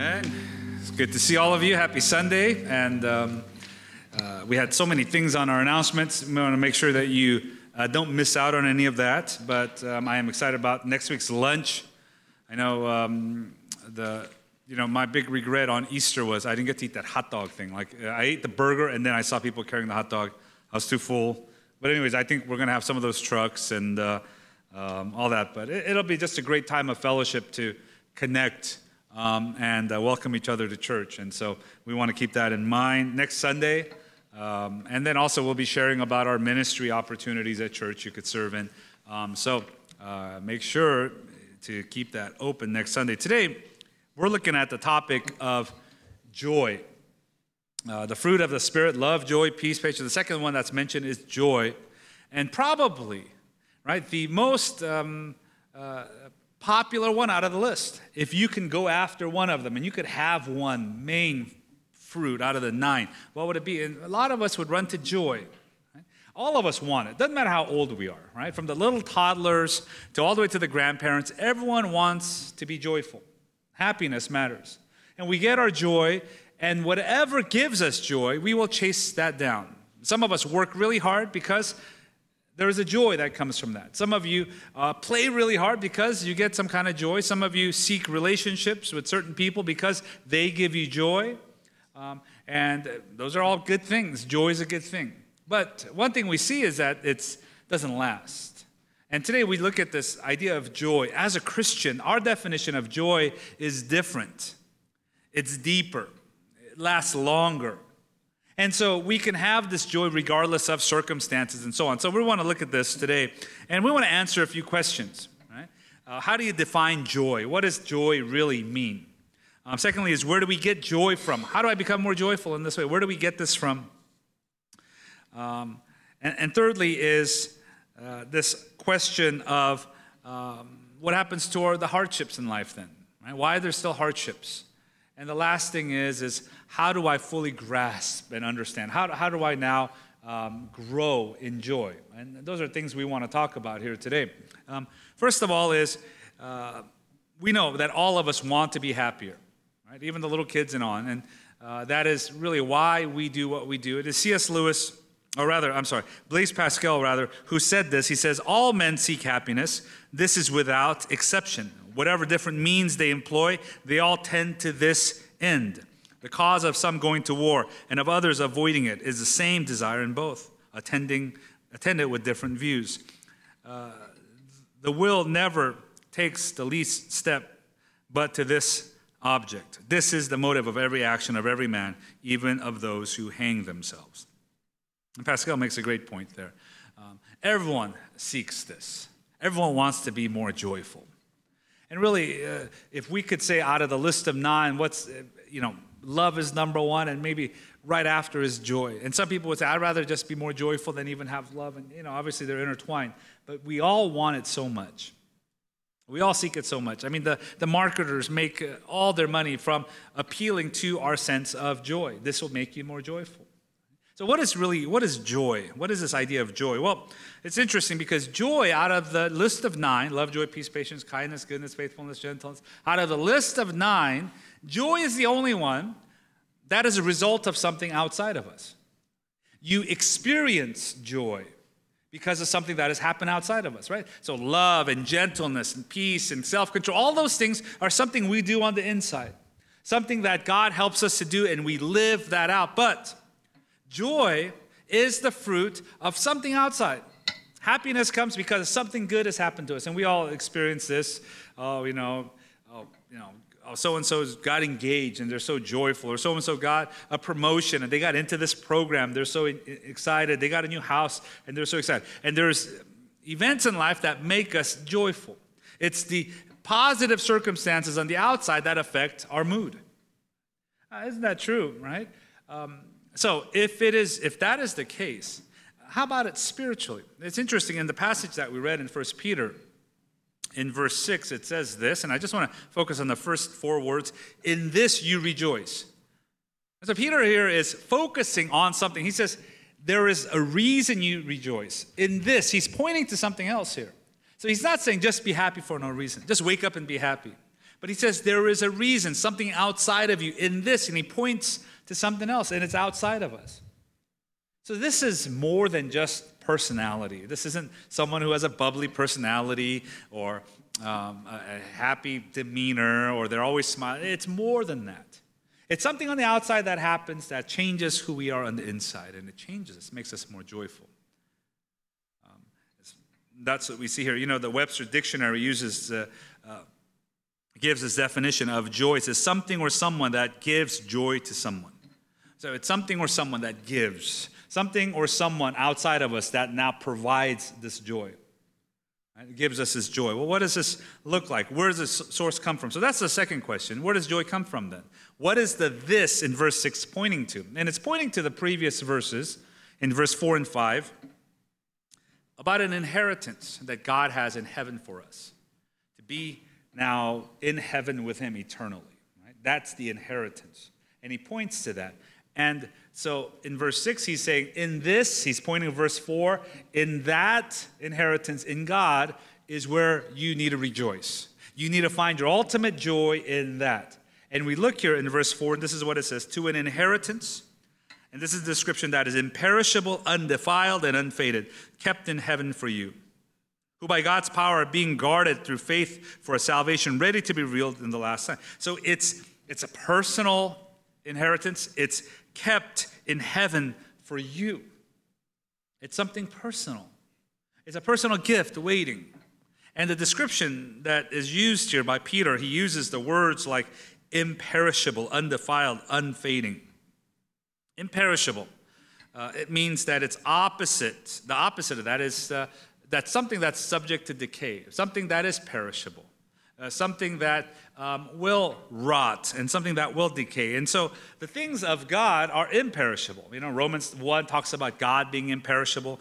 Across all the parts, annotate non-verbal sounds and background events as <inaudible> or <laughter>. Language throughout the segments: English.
Amen. It's good to see all of you. Happy Sunday. And um, uh, we had so many things on our announcements. We want to make sure that you uh, don't miss out on any of that. But um, I am excited about next week's lunch. I know um, the you know my big regret on Easter was I didn't get to eat that hot dog thing. Like I ate the burger and then I saw people carrying the hot dog. I was too full. But anyways, I think we're going to have some of those trucks and uh, um, all that. But it, it'll be just a great time of fellowship to connect um, and uh, welcome each other to church. And so we want to keep that in mind next Sunday. Um, and then also, we'll be sharing about our ministry opportunities at church you could serve in. Um, so uh, make sure to keep that open next Sunday. Today, we're looking at the topic of joy. Uh, the fruit of the Spirit love, joy, peace, patience. The second one that's mentioned is joy. And probably, right, the most um, uh, popular one out of the list. If you can go after one of them and you could have one main fruit out of the nine, what would it be? And a lot of us would run to joy. All of us want it. Doesn't matter how old we are, right? From the little toddlers to all the way to the grandparents, everyone wants to be joyful. Happiness matters. And we get our joy, and whatever gives us joy, we will chase that down. Some of us work really hard because there is a joy that comes from that. Some of you uh, play really hard because you get some kind of joy. Some of you seek relationships with certain people because they give you joy. Um, and those are all good things. Joy is a good thing. But one thing we see is that it doesn't last. And today we look at this idea of joy. As a Christian, our definition of joy is different, it's deeper, it lasts longer. And so we can have this joy regardless of circumstances and so on. So we want to look at this today. And we want to answer a few questions. Right? Uh, how do you define joy? What does joy really mean? Um, secondly, is where do we get joy from? How do I become more joyful in this way? Where do we get this from? Um, and, and, thirdly, is uh, this question of um, what happens to our, the hardships in life then? Right? Why are there still hardships? And the last thing is, is how do I fully grasp and understand? How, how do I now um, grow in joy? And those are things we want to talk about here today. Um, first of all, is uh, we know that all of us want to be happier, right? Even the little kids and on. And uh, that is really why we do what we do. It is C.S. Lewis, or rather, I'm sorry, Blaise Pascal, rather, who said this. He says, All men seek happiness. This is without exception. Whatever different means they employ, they all tend to this end. The cause of some going to war and of others avoiding it is the same desire in both, attending, attend it with different views. Uh, the will never takes the least step but to this object. This is the motive of every action of every man, even of those who hang themselves. And Pascal makes a great point there. Um, everyone seeks this, everyone wants to be more joyful. And really, uh, if we could say out of the list of nine, what's, uh, you know, love is number one, and maybe right after is joy. And some people would say, I'd rather just be more joyful than even have love. And, you know, obviously they're intertwined. But we all want it so much. We all seek it so much. I mean, the, the marketers make all their money from appealing to our sense of joy. This will make you more joyful. So, what is really, what is joy? What is this idea of joy? Well, it's interesting because joy, out of the list of nine love, joy, peace, patience, kindness, goodness, faithfulness, gentleness out of the list of nine, joy is the only one that is a result of something outside of us. You experience joy because of something that has happened outside of us, right? So, love and gentleness and peace and self control, all those things are something we do on the inside, something that God helps us to do, and we live that out. But Joy is the fruit of something outside. Happiness comes because something good has happened to us, and we all experience this. Oh, you know, oh, you know, so and so got engaged and they're so joyful, or so and so got a promotion and they got into this program. They're so excited. They got a new house and they're so excited. And there's events in life that make us joyful. It's the positive circumstances on the outside that affect our mood. Uh, isn't that true, right? Um, so if it is, if that is the case, how about it spiritually? It's interesting in the passage that we read in 1 Peter, in verse 6, it says this, and I just want to focus on the first four words In this you rejoice. So Peter here is focusing on something. He says, There is a reason you rejoice. In this, he's pointing to something else here. So he's not saying just be happy for no reason, just wake up and be happy. But he says there is a reason, something outside of you in this, and he points to something else, and it's outside of us. So this is more than just personality. This isn't someone who has a bubbly personality or um, a, happy demeanor or they're always smiling. It's more than that. It's something on the outside that happens that changes who we are on the inside, and it changes us, makes us more joyful. Um, that's what we see here. You know, the Webster Dictionary uses, uh, gives this definition of joy. It says something or someone that gives joy to someone. So it's something or someone that gives something or someone outside of us that now provides this joy. It gives us this joy. Well, what does this look like? Where does this source come from? So that's the second question. Where does joy come from then? What is the this in verse 6 pointing to? And it's pointing to the previous verses in verse 4 and 5 about an inheritance that God has in heaven for us to be now in heaven with Him eternally. Right? That's the inheritance. And He points to that. And so in verse 6, he's saying, in this, he's pointing to verse 4, in that inheritance in God is where you need to rejoice. You need to find your ultimate joy in that. And we look here in verse 4, and this is what it says to an inheritance. And this is the description that is imperishable, undefiled, and unfaded, kept in heaven for you, who by God's power are being guarded through faith for a salvation ready to be revealed in the last time. So it's, it's a personal inheritance, it's kept in heaven for you. It's something personal, it's a personal gift waiting. And the description that is used here by Peter, he uses the words like imperishable, undefiled, unfading. Imperishable. Uh, it means that it's opposite. The opposite of that is uh, that's something that's subject to decay, something that is perishable uh, something that um, will rot and something that will decay. And so the things of God are imperishable. You know, Romans 1 talks about God being imperishable.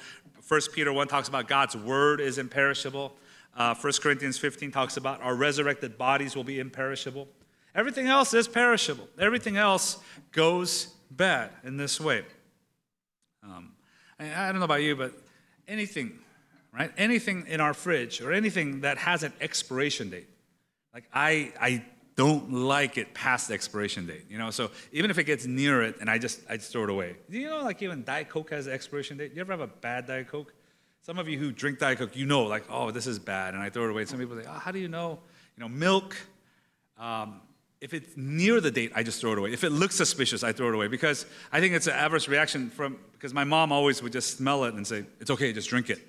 1 Peter 1 talks about God's word is imperishable. Uh, 1 Corinthians 15 talks about our resurrected bodies will be imperishable. Everything else is perishable. Everything else goes bad in this way. Um, I don't know about you, but anything, right? Anything in our fridge or anything that has an expiration date like I I don't like it past the expiration date. You know, so even if it gets near it and I just I throw it away. Do you know like even Diet Coke has an expiration date? You ever have a bad Diet Coke? Some of you who drink Diet Coke, you know, like, oh, this is bad, and I throw it away. Some people say, oh, how do you know? You know, milk. Um, if it's near the date, I just throw it away. If it looks suspicious, I throw it away because I think it's an adverse reaction from because my mom always would just smell it and say, "It's okay, just drink it."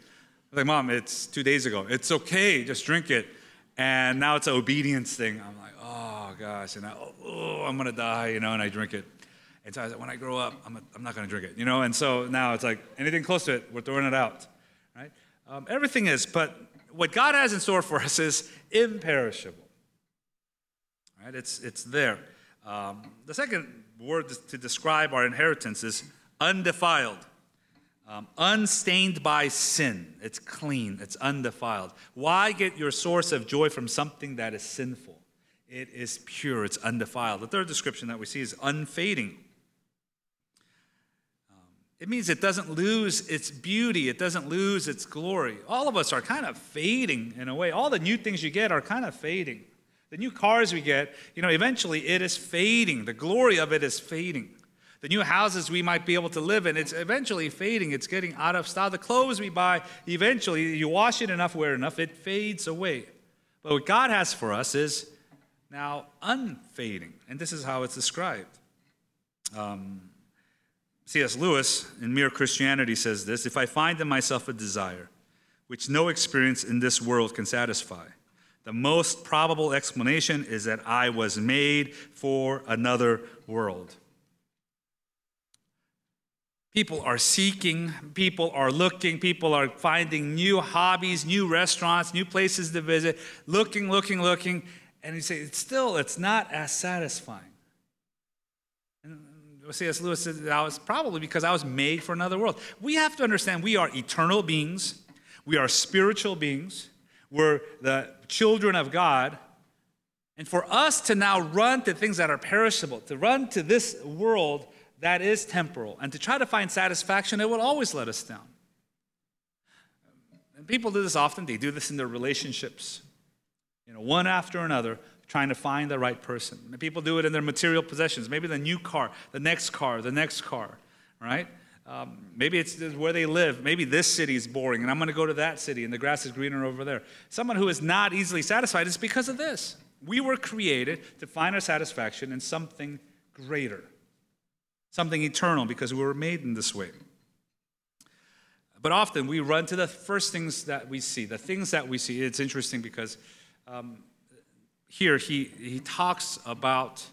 I'm like, "Mom, it's two days ago. It's okay, just drink it." And now it's an obedience thing. I'm like, oh gosh, and I, oh, I'm gonna die, you know, and I drink it. And so I said, when I grow up, I'm, a, I'm not gonna drink it, you know. And so now it's like anything close to it, we're throwing it out, right? Um, everything is, but what God has in store for us is imperishable, right? It's it's there. Um, the second word to describe our inheritance is undefiled. Um, unstained by sin. It's clean, it's undefiled. Why get your source of joy from something that is sinful? It is pure, it's undefiled. The third description that we see is unfading. Um, it means it doesn't lose its beauty, it doesn't lose its glory. All of us are kind of fading in a way. All the new things you get are kind of fading. The new cars we get, you know, eventually it is fading. The glory of it is fading. The new houses we might be able to live in, it's eventually fading. It's getting out of style. The clothes we buy, eventually, you wash it enough, wear it enough, it fades away. But what God has for us is now unfading. And this is how it's described. Um, C.S. Lewis in Mere Christianity says this If I find in myself a desire which no experience in this world can satisfy, the most probable explanation is that I was made for another world. People are seeking, people are looking, people are finding new hobbies, new restaurants, new places to visit, looking, looking, looking. And you say, it's still, it's not as satisfying. And uh, C.S. Lewis said that was probably because I was made for another world. We have to understand we are eternal beings, we are spiritual beings, we're the children of God. And for us to now run to things that are perishable, to run to this world that is temporal. And to try to find satisfaction, it will always let us down. And people do this often, they do this in their relationships. You know, one after another, trying to find the right person. And people do it in their material possessions, maybe the new car, the next car, the next car, right? Um, maybe it's where they live. Maybe this city is boring, and I'm going to go to that city, and the grass is greener over there. Someone who is not easily satisfied is because of this. We were created to find our satisfaction in something greater, something eternal, because we were made in this way. But often we run to the first things that we see, the things that we see. It's interesting because um, here he, he talks about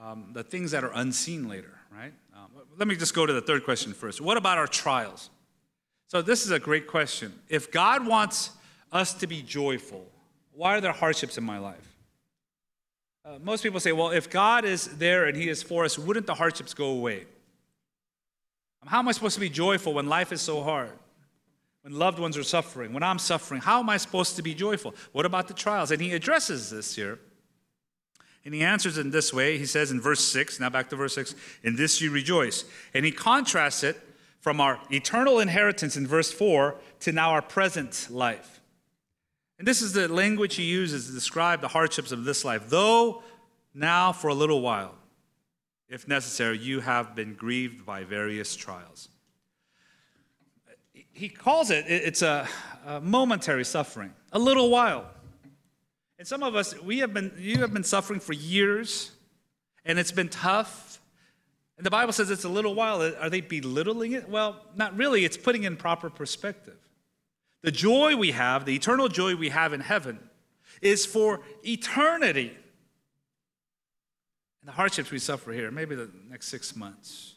um, the things that are unseen later, right? Um, let me just go to the third question first. What about our trials? So, this is a great question. If God wants us to be joyful, why are there hardships in my life? Uh, most people say, well, if God is there and He is for us, wouldn't the hardships go away? How am I supposed to be joyful when life is so hard? When loved ones are suffering, when I'm suffering, how am I supposed to be joyful? What about the trials? And he addresses this here. And he answers in this way. He says in verse 6, now back to verse 6, in this you rejoice. And he contrasts it from our eternal inheritance in verse 4 to now our present life. And this is the language he uses to describe the hardships of this life. Though now for a little while, if necessary, you have been grieved by various trials. He calls it, it's a, a momentary suffering, a little while. And some of us, we have been, you have been suffering for years, and it's been tough. And the Bible says it's a little while. Are they belittling it? Well, not really. It's putting in proper perspective. The joy we have, the eternal joy we have in heaven, is for eternity. And the hardships we suffer here, maybe the next six months,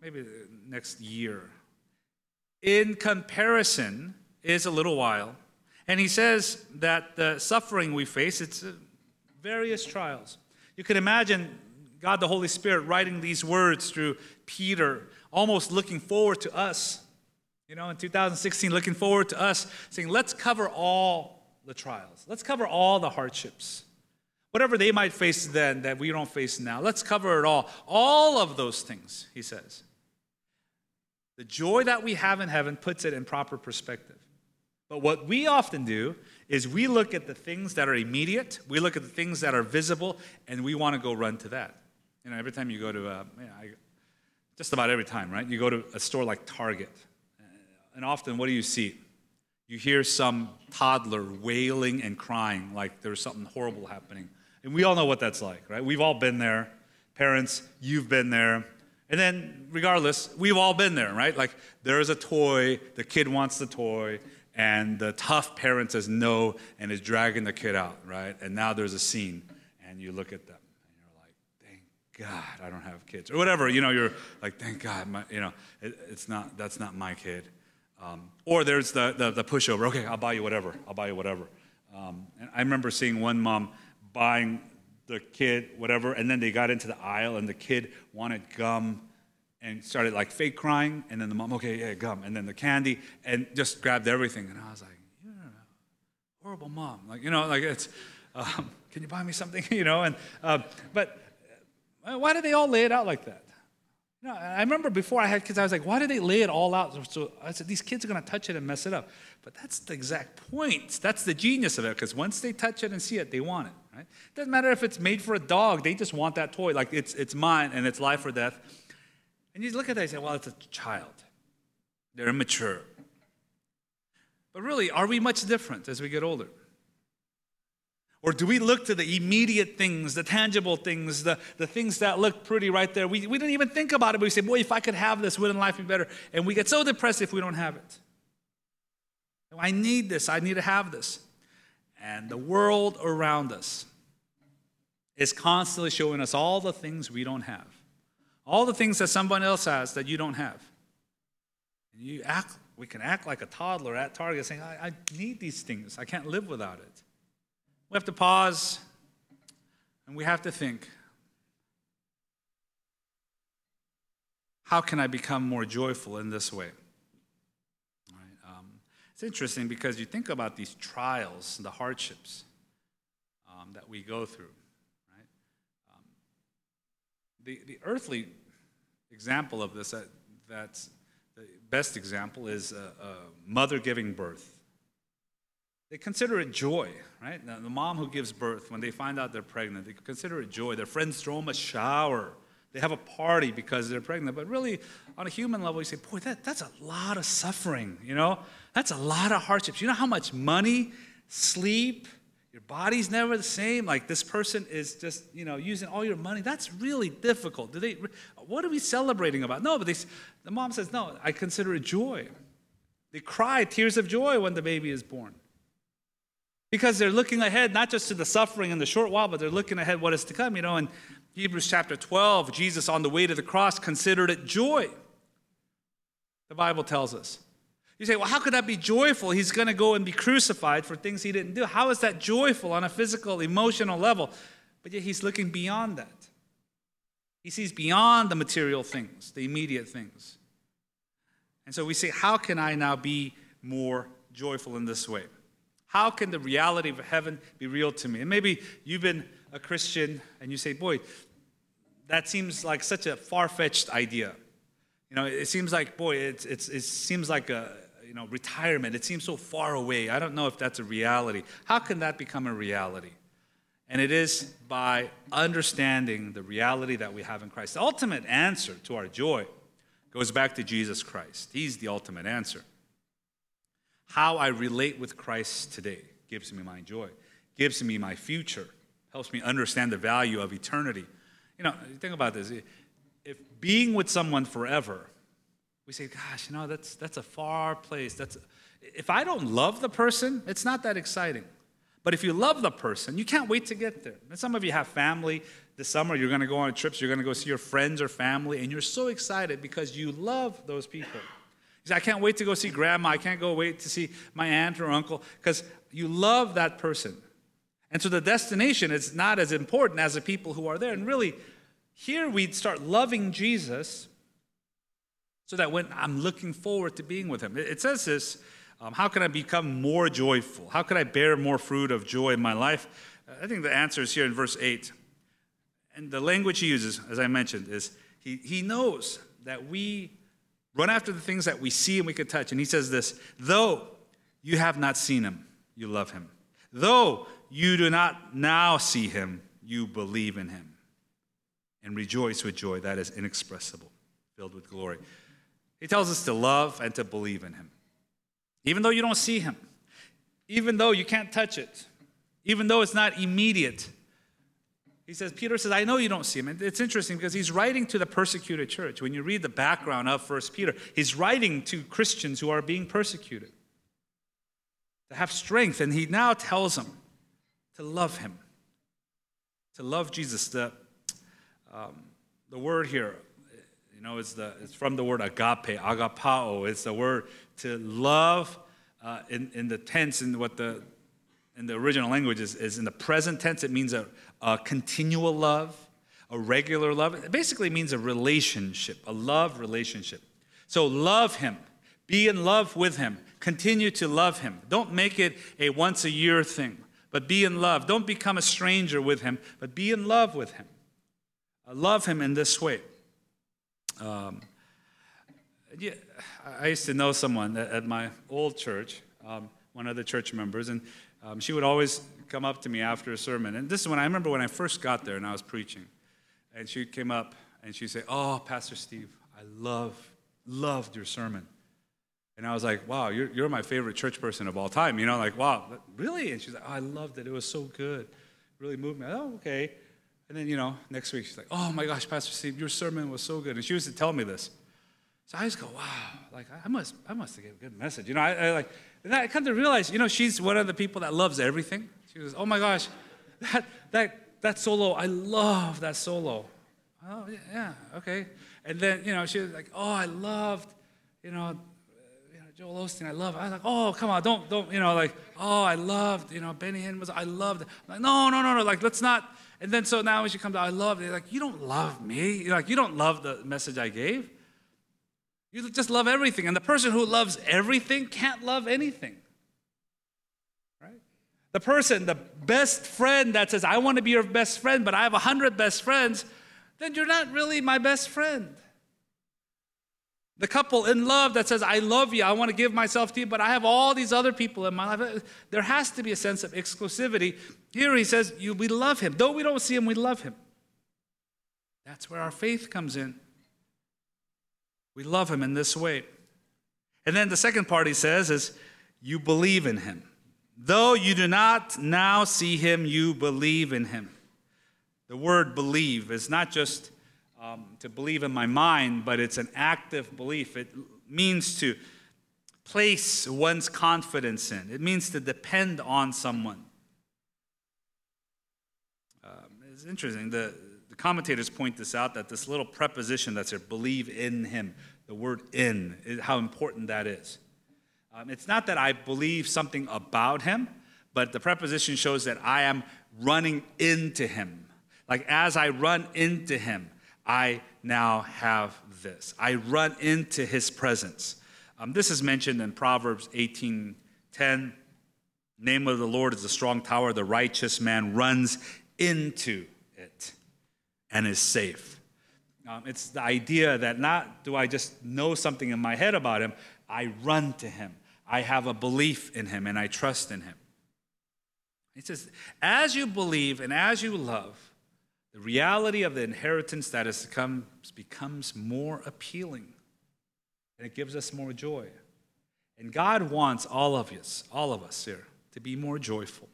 maybe the next year, in comparison, is a little while. And he says that the suffering we face, it's uh, various trials. You can imagine God the Holy Spirit writing these words through Peter, almost looking forward to us. You know, in 2016, looking forward to us, saying, let's cover all the trials, let's cover all the hardships. Whatever they might face then that we don't face now, let's cover it all. All of those things, he says. The joy that we have in heaven puts it in proper perspective. But what we often do is we look at the things that are immediate, we look at the things that are visible, and we want to go run to that. You know, every time you go to, a, just about every time, right? You go to a store like Target, and often what do you see? You hear some toddler wailing and crying like there's something horrible happening. And we all know what that's like, right? We've all been there. Parents, you've been there. And then, regardless, we've all been there, right? Like, there's a toy, the kid wants the toy, and the tough parent says no and is dragging the kid out, right? And now there's a scene, and you look at them, and you're like, thank God I don't have kids. Or whatever, you know, you're like, thank God, my, you know, it, it's not, that's not my kid. Um, or there's the, the, the, pushover, okay, I'll buy you whatever, I'll buy you whatever. Um, and I remember seeing one mom buying the kid whatever, and then they got into the aisle, and the kid wanted gum and started like fake crying, and then the mom, okay, yeah, gum, and then the candy, and just grabbed everything. And I was like, you're a horrible mom. Like, you know, like it's, um, can you buy me something? <laughs> you know, and, uh, but why do they all lay it out like that? Know, I remember before I had kids, I was like, why do they lay it all out? So I said, these kids are going to touch it and mess it up. But that's the exact point. That's the genius of it, because once they touch it and see it, they want it. Right? Doesn't matter if it's made for a dog; they just want that toy. Like it's it's mine and it's life or death. And you look at that and say, "Well, it's a child. They're immature." But really, are we much different as we get older? Or do we look to the immediate things, the tangible things, the, the things that look pretty right there? We, we don't even think about it, but we say, boy, if I could have this, wouldn't life be better? And we get so depressed if we don't have it. I need this, I need to have this. And the world around us is constantly showing us all the things we don't have, all the things that someone else has that you don't have. And you act, we can act like a toddler at Target saying, I, I need these things, I can't live without it. We have to pause and we have to think how can I become more joyful in this way? It's interesting because you think about these trials, the hardships um, that we go through, right? Um, the, the earthly example of this, that, that's the best example, is a, a mother giving birth. They consider it joy, right? The mom who gives birth, when they find out they're pregnant, they consider it joy. Their friends throw them a shower. They have a party because they're pregnant. But really, on a human level, you say, boy, that, that's a lot of suffering, you know? That's a lot of hardships. You know how much money, sleep, your body's never the same. Like this person is just, you know, using all your money. That's really difficult. Do they? What are we celebrating about? No, but they, the mom says, no. I consider it joy. They cry tears of joy when the baby is born. Because they're looking ahead, not just to the suffering in the short while, but they're looking ahead what is to come. You know, in Hebrews chapter 12, Jesus on the way to the cross considered it joy. The Bible tells us. You say, well, how could that be joyful? He's going to go and be crucified for things he didn't do. How is that joyful on a physical, emotional level? But yet he's looking beyond that. He sees beyond the material things, the immediate things. And so we say, how can I now be more joyful in this way? How can the reality of heaven be real to me? And maybe you've been a Christian and you say, boy, that seems like such a far fetched idea. You know, it seems like, boy, it's, it's, it seems like a, you know, retirement. It seems so far away. I don't know if that's a reality. How can that become a reality? And it is by understanding the reality that we have in Christ. The ultimate answer to our joy goes back to Jesus Christ. He's the ultimate answer. How I relate with Christ today gives me my joy, gives me my future, helps me understand the value of eternity. You know, think about this. If being with someone forever, we say, gosh, you know, that's, that's a far place. That's, if I don't love the person, it's not that exciting. But if you love the person, you can't wait to get there. And some of you have family this summer, you're going to go on trips, you're going to go see your friends or family, and you're so excited because you love those people. You say, I can't wait to go see grandma. I can't go wait to see my aunt or uncle because you love that person. And so the destination is not as important as the people who are there. And really, here we'd start loving Jesus so that when I'm looking forward to being with him, it says this um, how can I become more joyful? How can I bear more fruit of joy in my life? I think the answer is here in verse 8. And the language he uses, as I mentioned, is he, he knows that we Run after the things that we see and we can touch. And he says this though you have not seen him, you love him. Though you do not now see him, you believe in him. And rejoice with joy that is inexpressible, filled with glory. He tells us to love and to believe in him. Even though you don't see him, even though you can't touch it, even though it's not immediate, he says, Peter says, I know you don't see him. And it's interesting because he's writing to the persecuted church. When you read the background of First Peter, he's writing to Christians who are being persecuted to have strength. And he now tells them to love him, to love Jesus. The, um, the word here, you know, is the, it's from the word agape, agapao. It's the word to love uh, in, in the tense, in what the in the original language is, is in the present tense. It means a, a continual love, a regular love. It basically means a relationship, a love relationship. So love him, be in love with him, continue to love him. Don't make it a once a year thing, but be in love. Don't become a stranger with him, but be in love with him. Uh, love him in this way. Um, yeah, I used to know someone at my old church, um, one of the church members, and um, she would always come up to me after a sermon. And this is when I remember when I first got there and I was preaching. And she came up and she'd say, Oh, Pastor Steve, I love, loved your sermon. And I was like, wow, you're, you're my favorite church person of all time. You know, like, wow, really? And she's like, oh, I loved it. It was so good. It really moved me. Oh, okay. And then, you know, next week she's like, oh my gosh, Pastor Steve, your sermon was so good. And she used to tell me this. So I just go, wow, like I must, I must have given a good message. You know, I, I like, and I come to realize, you know, she's one of the people that loves everything. She goes, oh my gosh, that, that, that solo, I love that solo. Oh, yeah, okay. And then, you know, she was like, oh, I loved, you know, uh, you know Joel Osteen, I love. I was like, oh, come on, don't, don't, you know, like, oh, I loved, you know, Benny Hinn was, I loved. I'm like, no, no, no, no, like, let's not. And then so now when she comes out, I love it. Like, you don't love me. You're like, you don't love the message I gave. You just love everything. And the person who loves everything can't love anything. Right? The person, the best friend that says, I want to be your best friend, but I have a hundred best friends, then you're not really my best friend. The couple in love that says, I love you, I want to give myself to you, but I have all these other people in my life. There has to be a sense of exclusivity. Here he says, you, We love him. Though we don't see him, we love him. That's where our faith comes in. We love him in this way. And then the second part he says is, You believe in him. Though you do not now see him, you believe in him. The word believe is not just um, to believe in my mind, but it's an active belief. It means to place one's confidence in, it means to depend on someone. Um, it's interesting. The, the commentators point this out that this little preposition that's there, believe in him, the word in, how important that is. Um, it's not that I believe something about him, but the preposition shows that I am running into him. Like as I run into him, I now have this. I run into his presence. Um, this is mentioned in Proverbs 18:10. Name of the Lord is a strong tower. The righteous man runs into it and is safe. Um, it's the idea that not do I just know something in my head about him, I run to him. I have a belief in him and I trust in him. He says, as you believe and as you love, the reality of the inheritance that is to come becomes more appealing and it gives us more joy. And God wants all of us, all of us here, to be more joyful.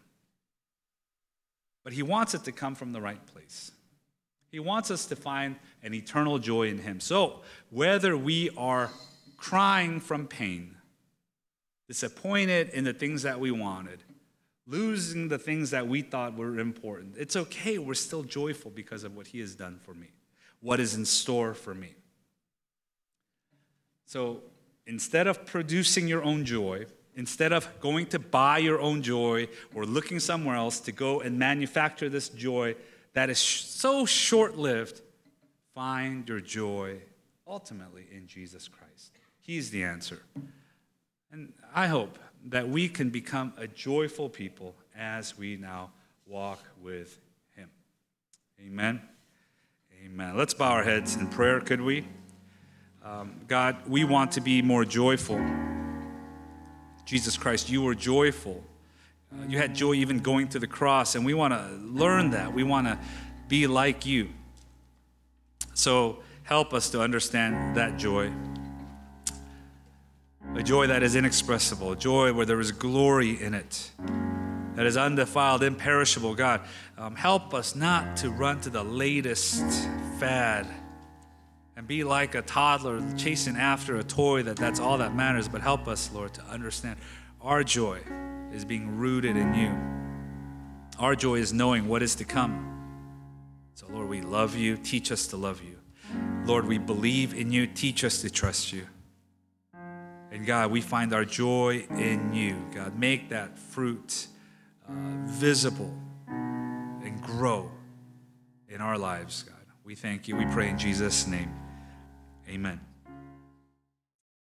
But He wants it to come from the right place. He wants us to find an eternal joy in Him. So, whether we are crying from pain, disappointed in the things that we wanted, losing the things that we thought were important. It's okay. We're still joyful because of what He has done for me, what is in store for me. So instead of producing your own joy, instead of going to buy your own joy or looking somewhere else to go and manufacture this joy that is so short lived, find your joy ultimately in Jesus Christ. He's the answer. And I hope that we can become a joyful people as we now walk with Him. Amen. Amen. Let's bow our heads in prayer, could we? Um, God, we want to be more joyful. Jesus Christ, you were joyful. You had joy even going to the cross, and we want to learn that. We want to be like you. So help us to understand that joy a joy that is inexpressible, a joy where there is glory in it, that is undefiled, imperishable. God, um, help us not to run to the latest fad and be like a toddler chasing after a toy that that's all that matters, but help us, Lord, to understand our joy is being rooted in you. Our joy is knowing what is to come. So, Lord, we love you. Teach us to love you. Lord, we believe in you. Teach us to trust you. And God, we find our joy in you. God, make that fruit uh, visible and grow in our lives, God. We thank you. We pray in Jesus' name. Amen.